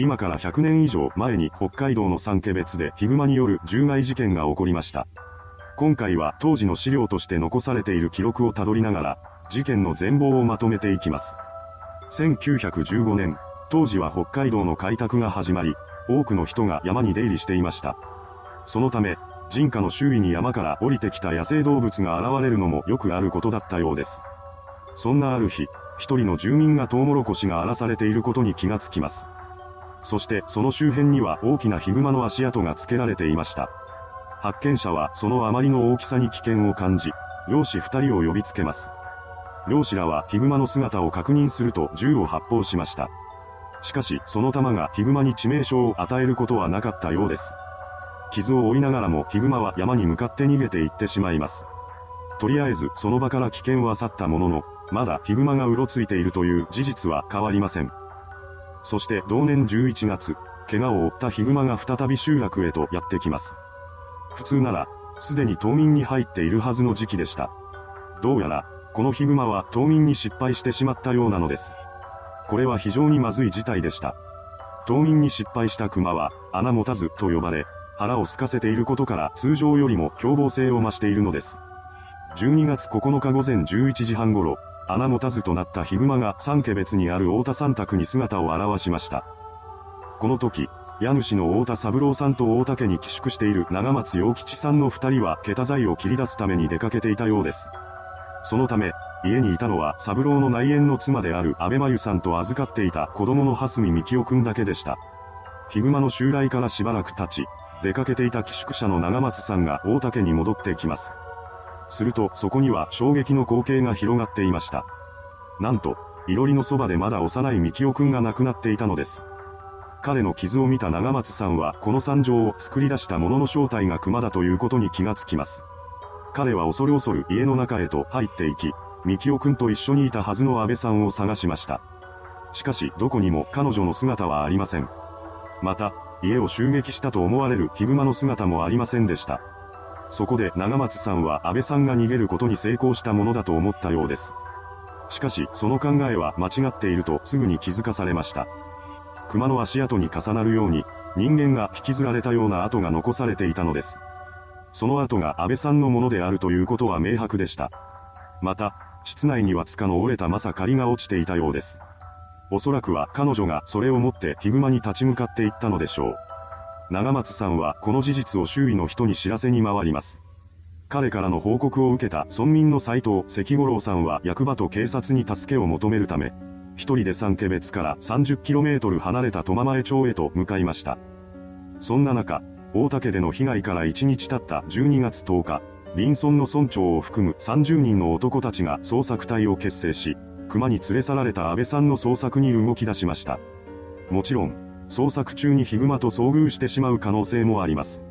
今から100年以上前に北海道の三家別でヒグマによる獣害事件が起こりました。今回は当時の資料として残されている記録をたどりながら、事件の全貌をまとめていきます。1915年、当時は北海道の開拓が始まり、多くの人が山に出入りしていました。そのため、人家の周囲に山から降りてきた野生動物が現れるのもよくあることだったようです。そんなある日、一人の住民がトウモロコシが荒らされていることに気がつきます。そしてその周辺には大きなヒグマの足跡が付けられていました。発見者はそのあまりの大きさに危険を感じ、漁師二人を呼びつけます。漁師らはヒグマの姿を確認すると銃を発砲しました。しかし、その弾がヒグマに致命傷を与えることはなかったようです。傷を負いながらもヒグマは山に向かって逃げていってしまいます。とりあえずその場から危険は去ったものの、まだヒグマがうろついているという事実は変わりません。そして同年11月、怪我を負ったヒグマが再び集落へとやってきます。普通なら、すでに冬眠に入っているはずの時期でした。どうやら、このヒグマは冬眠に失敗してしまったようなのです。これは非常にまずい事態でした。冬眠に失敗したクマは、穴持たずと呼ばれ、腹を空かせていることから通常よりも凶暴性を増しているのです。12月9日午前11時半頃、穴持たずとなったヒグマが三家別にある太田三択に姿を現しました。この時、家主の太田三郎さんと大田家に寄宿している長松洋吉さんの二人は桁材を切り出すために出かけていたようです。そのため、家にいたのは三郎の内縁の妻である安倍真由さんと預かっていた子供の蓮見幹夫くんだけでした。ヒグマの襲来からしばらく経ち、出かけていた寄宿舎の長松さんが大竹に戻ってきます。するとそこには衝撃の光景が広がっていました。なんと、いろりのそばでまだ幼い幹夫くんが亡くなっていたのです。彼の傷を見た長松さんはこの惨状を作り出したものの正体が熊だということに気がつきます。彼は恐る恐る家の中へと入っていき、幹夫くんと一緒にいたはずの安倍さんを探しました。しかしどこにも彼女の姿はありません。また、家を襲撃したと思われるヒグマの姿もありませんでした。そこで長松さんは安倍さんが逃げることに成功したものだと思ったようです。しかし、その考えは間違っているとすぐに気づかされました。熊の足跡に重なるように、人間が引きずられたような跡が残されていたのです。その跡が安倍さんのものであるということは明白でした。また、室内には塚の折れたまさ仮が落ちていたようです。おそらくは彼女がそれを持ってヒグマに立ち向かっていったのでしょう。長松さんはこの事実を周囲の人に知らせに回ります。彼からの報告を受けた村民の斎藤関五郎さんは役場と警察に助けを求めるため、一人で三家別から 30km 離れた苫前町へと向かいました。そんな中、大竹での被害から1日経った12月10日、林村の村長を含む30人の男たちが捜索隊を結成し、熊に連れ去られた安倍さんの捜索に動き出しました。もちろん、捜索中にヒグマと遭遇してしまう可能性もあります。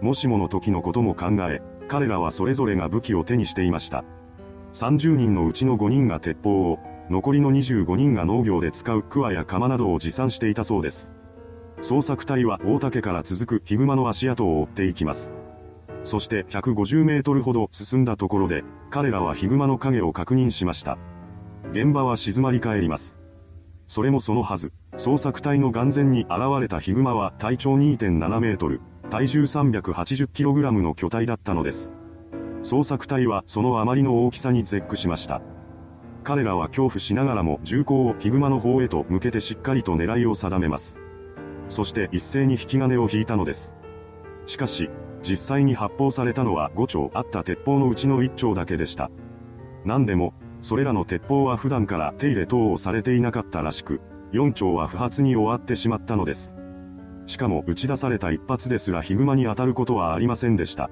もしもの時のことも考え、彼らはそれぞれが武器を手にしていました。30人のうちの5人が鉄砲を、残りの25人が農業で使うクワや鎌などを持参していたそうです。捜索隊は大竹から続くヒグマの足跡を追っていきます。そして150メートルほど進んだところで、彼らはヒグマの影を確認しました。現場は静まり返ります。それもそのはず、捜索隊の眼前に現れたヒグマは体長2.7メートル、体重 380kg の巨体だったのです。捜索隊はそのあまりの大きさに絶句しました。彼らは恐怖しながらも銃口をヒグマの方へと向けてしっかりと狙いを定めます。そして一斉に引き金を引いたのです。しかし、実際に発砲されたのは5丁あった鉄砲のうちの1丁だけでした。何でも、それらの鉄砲は普段から手入れ等をされていなかったらしく、4丁は不発に終わってしまったのです。しかも打ち出された一発ですらヒグマに当たることはありませんでした。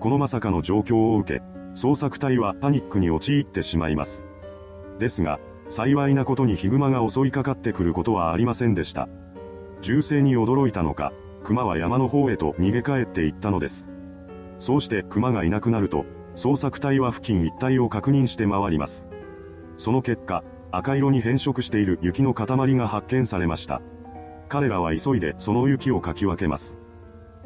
このまさかの状況を受け、捜索隊はパニックに陥ってしまいます。ですが、幸いなことにヒグマが襲いかかってくることはありませんでした。銃声に驚いたのか、熊は山の方へと逃げ帰っていったのです。そうして熊がいなくなると、捜索隊は付近一帯を確認して回ります。その結果、赤色に変色している雪の塊が発見されました。彼らは急いでその雪をかき分けます。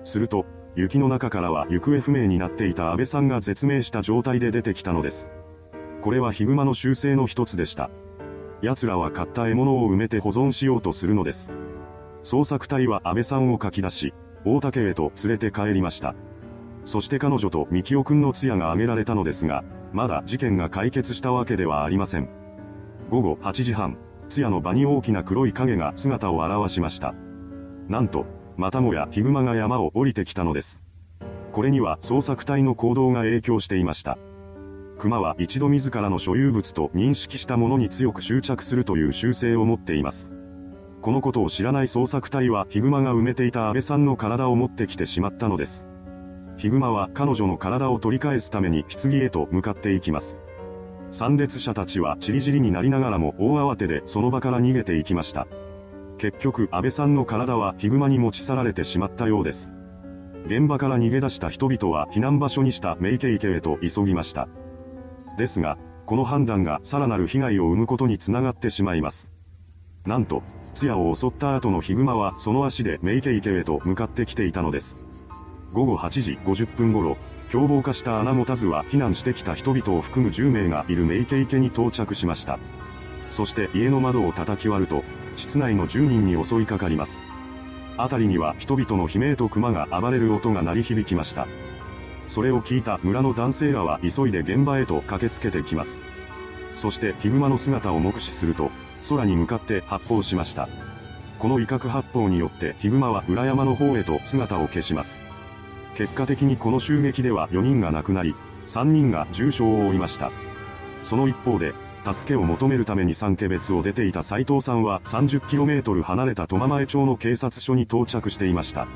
すると、雪の中からは行方不明になっていた安倍さんが絶命した状態で出てきたのです。これはヒグマの習性の一つでした。奴らは買った獲物を埋めて保存しようとするのです。捜索隊は安倍さんを書き出し、大竹へと連れて帰りました。そして彼女と三清くんの通夜が挙げられたのですが、まだ事件が解決したわけではありません。午後8時半、通夜の場に大きな黒い影が姿を現しました。なんと、またもやヒグマが山を降りてきたのです。これには捜索隊の行動が影響していました。熊は一度自らの所有物と認識したものに強く執着するという習性を持っています。このことを知らない捜索隊はヒグマが埋めていた安倍さんの体を持ってきてしまったのです。ヒグマは彼女の体を取り返すために棺へと向かっていきます。参列者たちはチリチリになりながらも大慌てでその場から逃げていきました。結局安倍さんの体はヒグマに持ち去られてしまったようです。現場から逃げ出した人々は避難場所にしたメイケイケへと急ぎました。ですが、この判断がさらなる被害を生むことにつながってしまいます。なんと、ツヤを襲った後のヒグマはその足でメイケイケへと向かってきていたのです。午後8時50分頃、凶暴化した穴持たずは避難してきた人々を含む10名がいるメイケイケに到着しました。そして家の窓を叩き割ると、室内の10人に襲いかかります。辺りには人々の悲鳴と熊が暴れる音が鳴り響きました。それを聞いた村の男性らは急いで現場へと駆けつけてきます。そしてヒグマの姿を目視すると、空に向かって発砲しました。この威嚇発砲によってヒグマは裏山の方へと姿を消します。結果的にこの襲撃では4人が亡くなり、3人が重傷を負いました。その一方で、助けを求めるために三家別を出ていた斉藤さんは 30km 離れた苫前町の警察署に到着していました。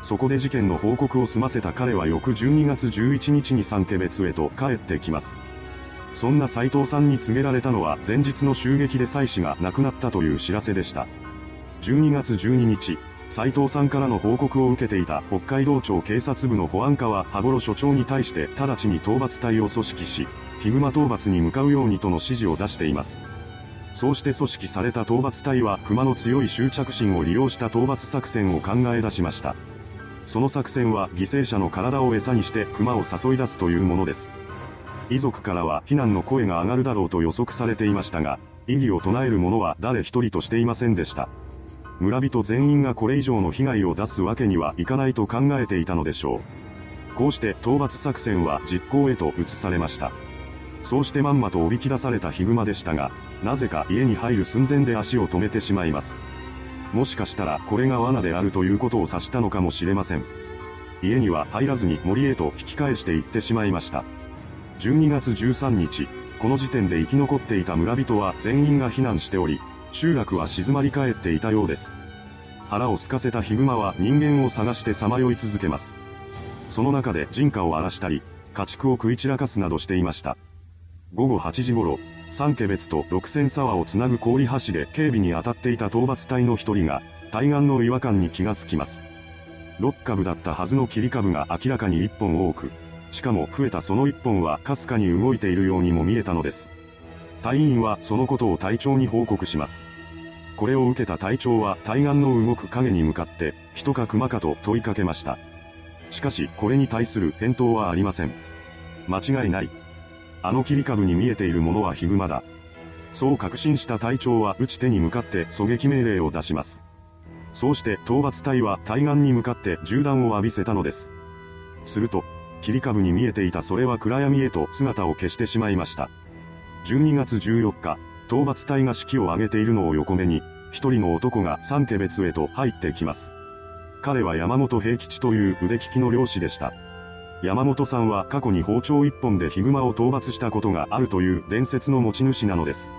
そこで事件の報告を済ませた彼は翌12月11日に三家別へと帰ってきます。そんな斉藤さんに告げられたのは前日の襲撃で妻子が亡くなったという知らせでした。12月12日、斉藤さんからの報告を受けていた北海道庁警察部の保安課は羽幌署長に対して直ちに討伐隊を組織し、ヒグマ討伐に向かうようにとの指示を出しています。そうして組織された討伐隊は熊の強い執着心を利用した討伐作戦を考え出しました。その作戦は犠牲者の体を餌にして熊を誘い出すというものです。遺族からは非難の声が上がるだろうと予測されていましたが、異議を唱える者は誰一人としていませんでした。村人全員がこれ以上の被害を出すわけにはいかないと考えていたのでしょう。こうして討伐作戦は実行へと移されました。そうしてまんまとおびき出されたヒグマでしたが、なぜか家に入る寸前で足を止めてしまいます。もしかしたらこれが罠であるということを指したのかもしれません。家には入らずに森へと引き返していってしまいました。12月13日、この時点で生き残っていた村人は全員が避難しており、集落は静まり返っていたようです。腹を空かせたヒグマは人間を探してさまよい続けます。その中で人家を荒らしたり、家畜を食い散らかすなどしていました。午後8時頃、三家別と六千沢をつなぐ氷橋で警備に当たっていた討伐隊の一人が、対岸の違和感に気がつきます。6株だったはずの切り株が明らかに1本多く、しかも増えたその1本はかすかに動いているようにも見えたのです。隊員はそのことを隊長に報告します。これを受けた隊長は対岸の動く影に向かって、人か熊かと問いかけました。しかし、これに対する返答はありません。間違いない。あの切り株に見えているものはヒグマだ。そう確信した隊長は打ち手に向かって狙撃命令を出します。そうして討伐隊は対岸に向かって銃弾を浴びせたのです。すると、切り株に見えていたそれは暗闇へと姿を消してしまいました。12月14日、討伐隊が指揮を挙げているのを横目に、一人の男が三家別へと入ってきます。彼は山本平吉という腕利きの漁師でした。山本さんは過去に包丁一本でヒグマを討伐したことがあるという伝説の持ち主なのです。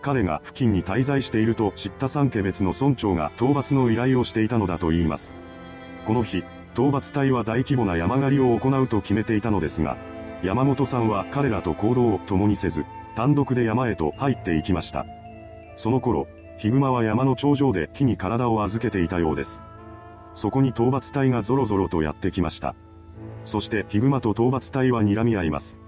彼が付近に滞在していると知った三家別の村長が討伐の依頼をしていたのだと言います。この日、討伐隊は大規模な山狩りを行うと決めていたのですが、山本さんは彼らと行動を共にせず、単独で山へと入っていきました。その頃、ヒグマは山の頂上で木に体を預けていたようです。そこに討伐隊がゾロゾロとやってきました。そしてヒグマと討伐隊は睨み合います。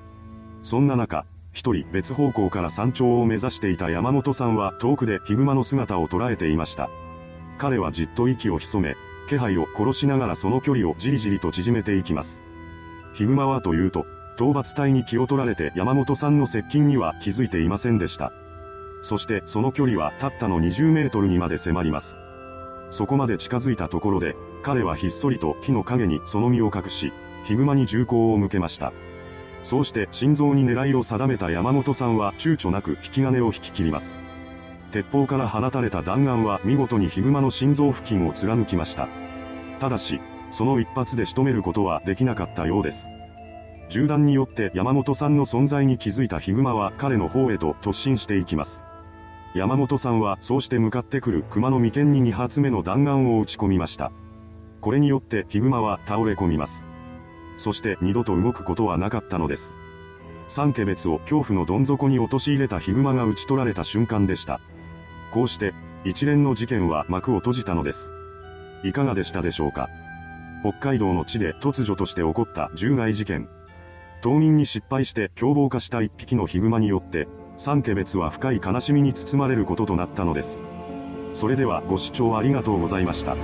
そんな中、一人別方向から山頂を目指していた山本さんは遠くでヒグマの姿を捉えていました。彼はじっと息を潜め、気配を殺しながらその距離をじりじりと縮めていきます。ヒグマはというと、討伐隊に気を取られて山本さんの接近には気づいていませんでした。そしてその距離はたったの20メートルにまで迫ります。そこまで近づいたところで、彼はひっそりと木の陰にその身を隠し、ヒグマに銃口を向けました。そうして心臓に狙いを定めた山本さんは躊躇なく引き金を引き切ります。鉄砲から放たれた弾丸は見事にヒグマの心臓付近を貫きました。ただし、その一発で仕留めることはできなかったようです。銃弾によって山本さんの存在に気づいたヒグマは彼の方へと突進していきます。山本さんはそうして向かってくる熊の眉間に2発目の弾丸を撃ち込みました。これによってヒグマは倒れ込みます。そして二度と動くことはなかったのです。三家別を恐怖のどん底に陥れたヒグマが撃ち取られた瞬間でした。こうして、一連の事件は幕を閉じたのです。いかがでしたでしょうか？北海道の地で突如として起こった獣害事件。冬眠に失敗して凶暴化した一匹のヒグマによって、三家別は深い悲しみに包まれることとなったのです。それではご視聴ありがとうございました。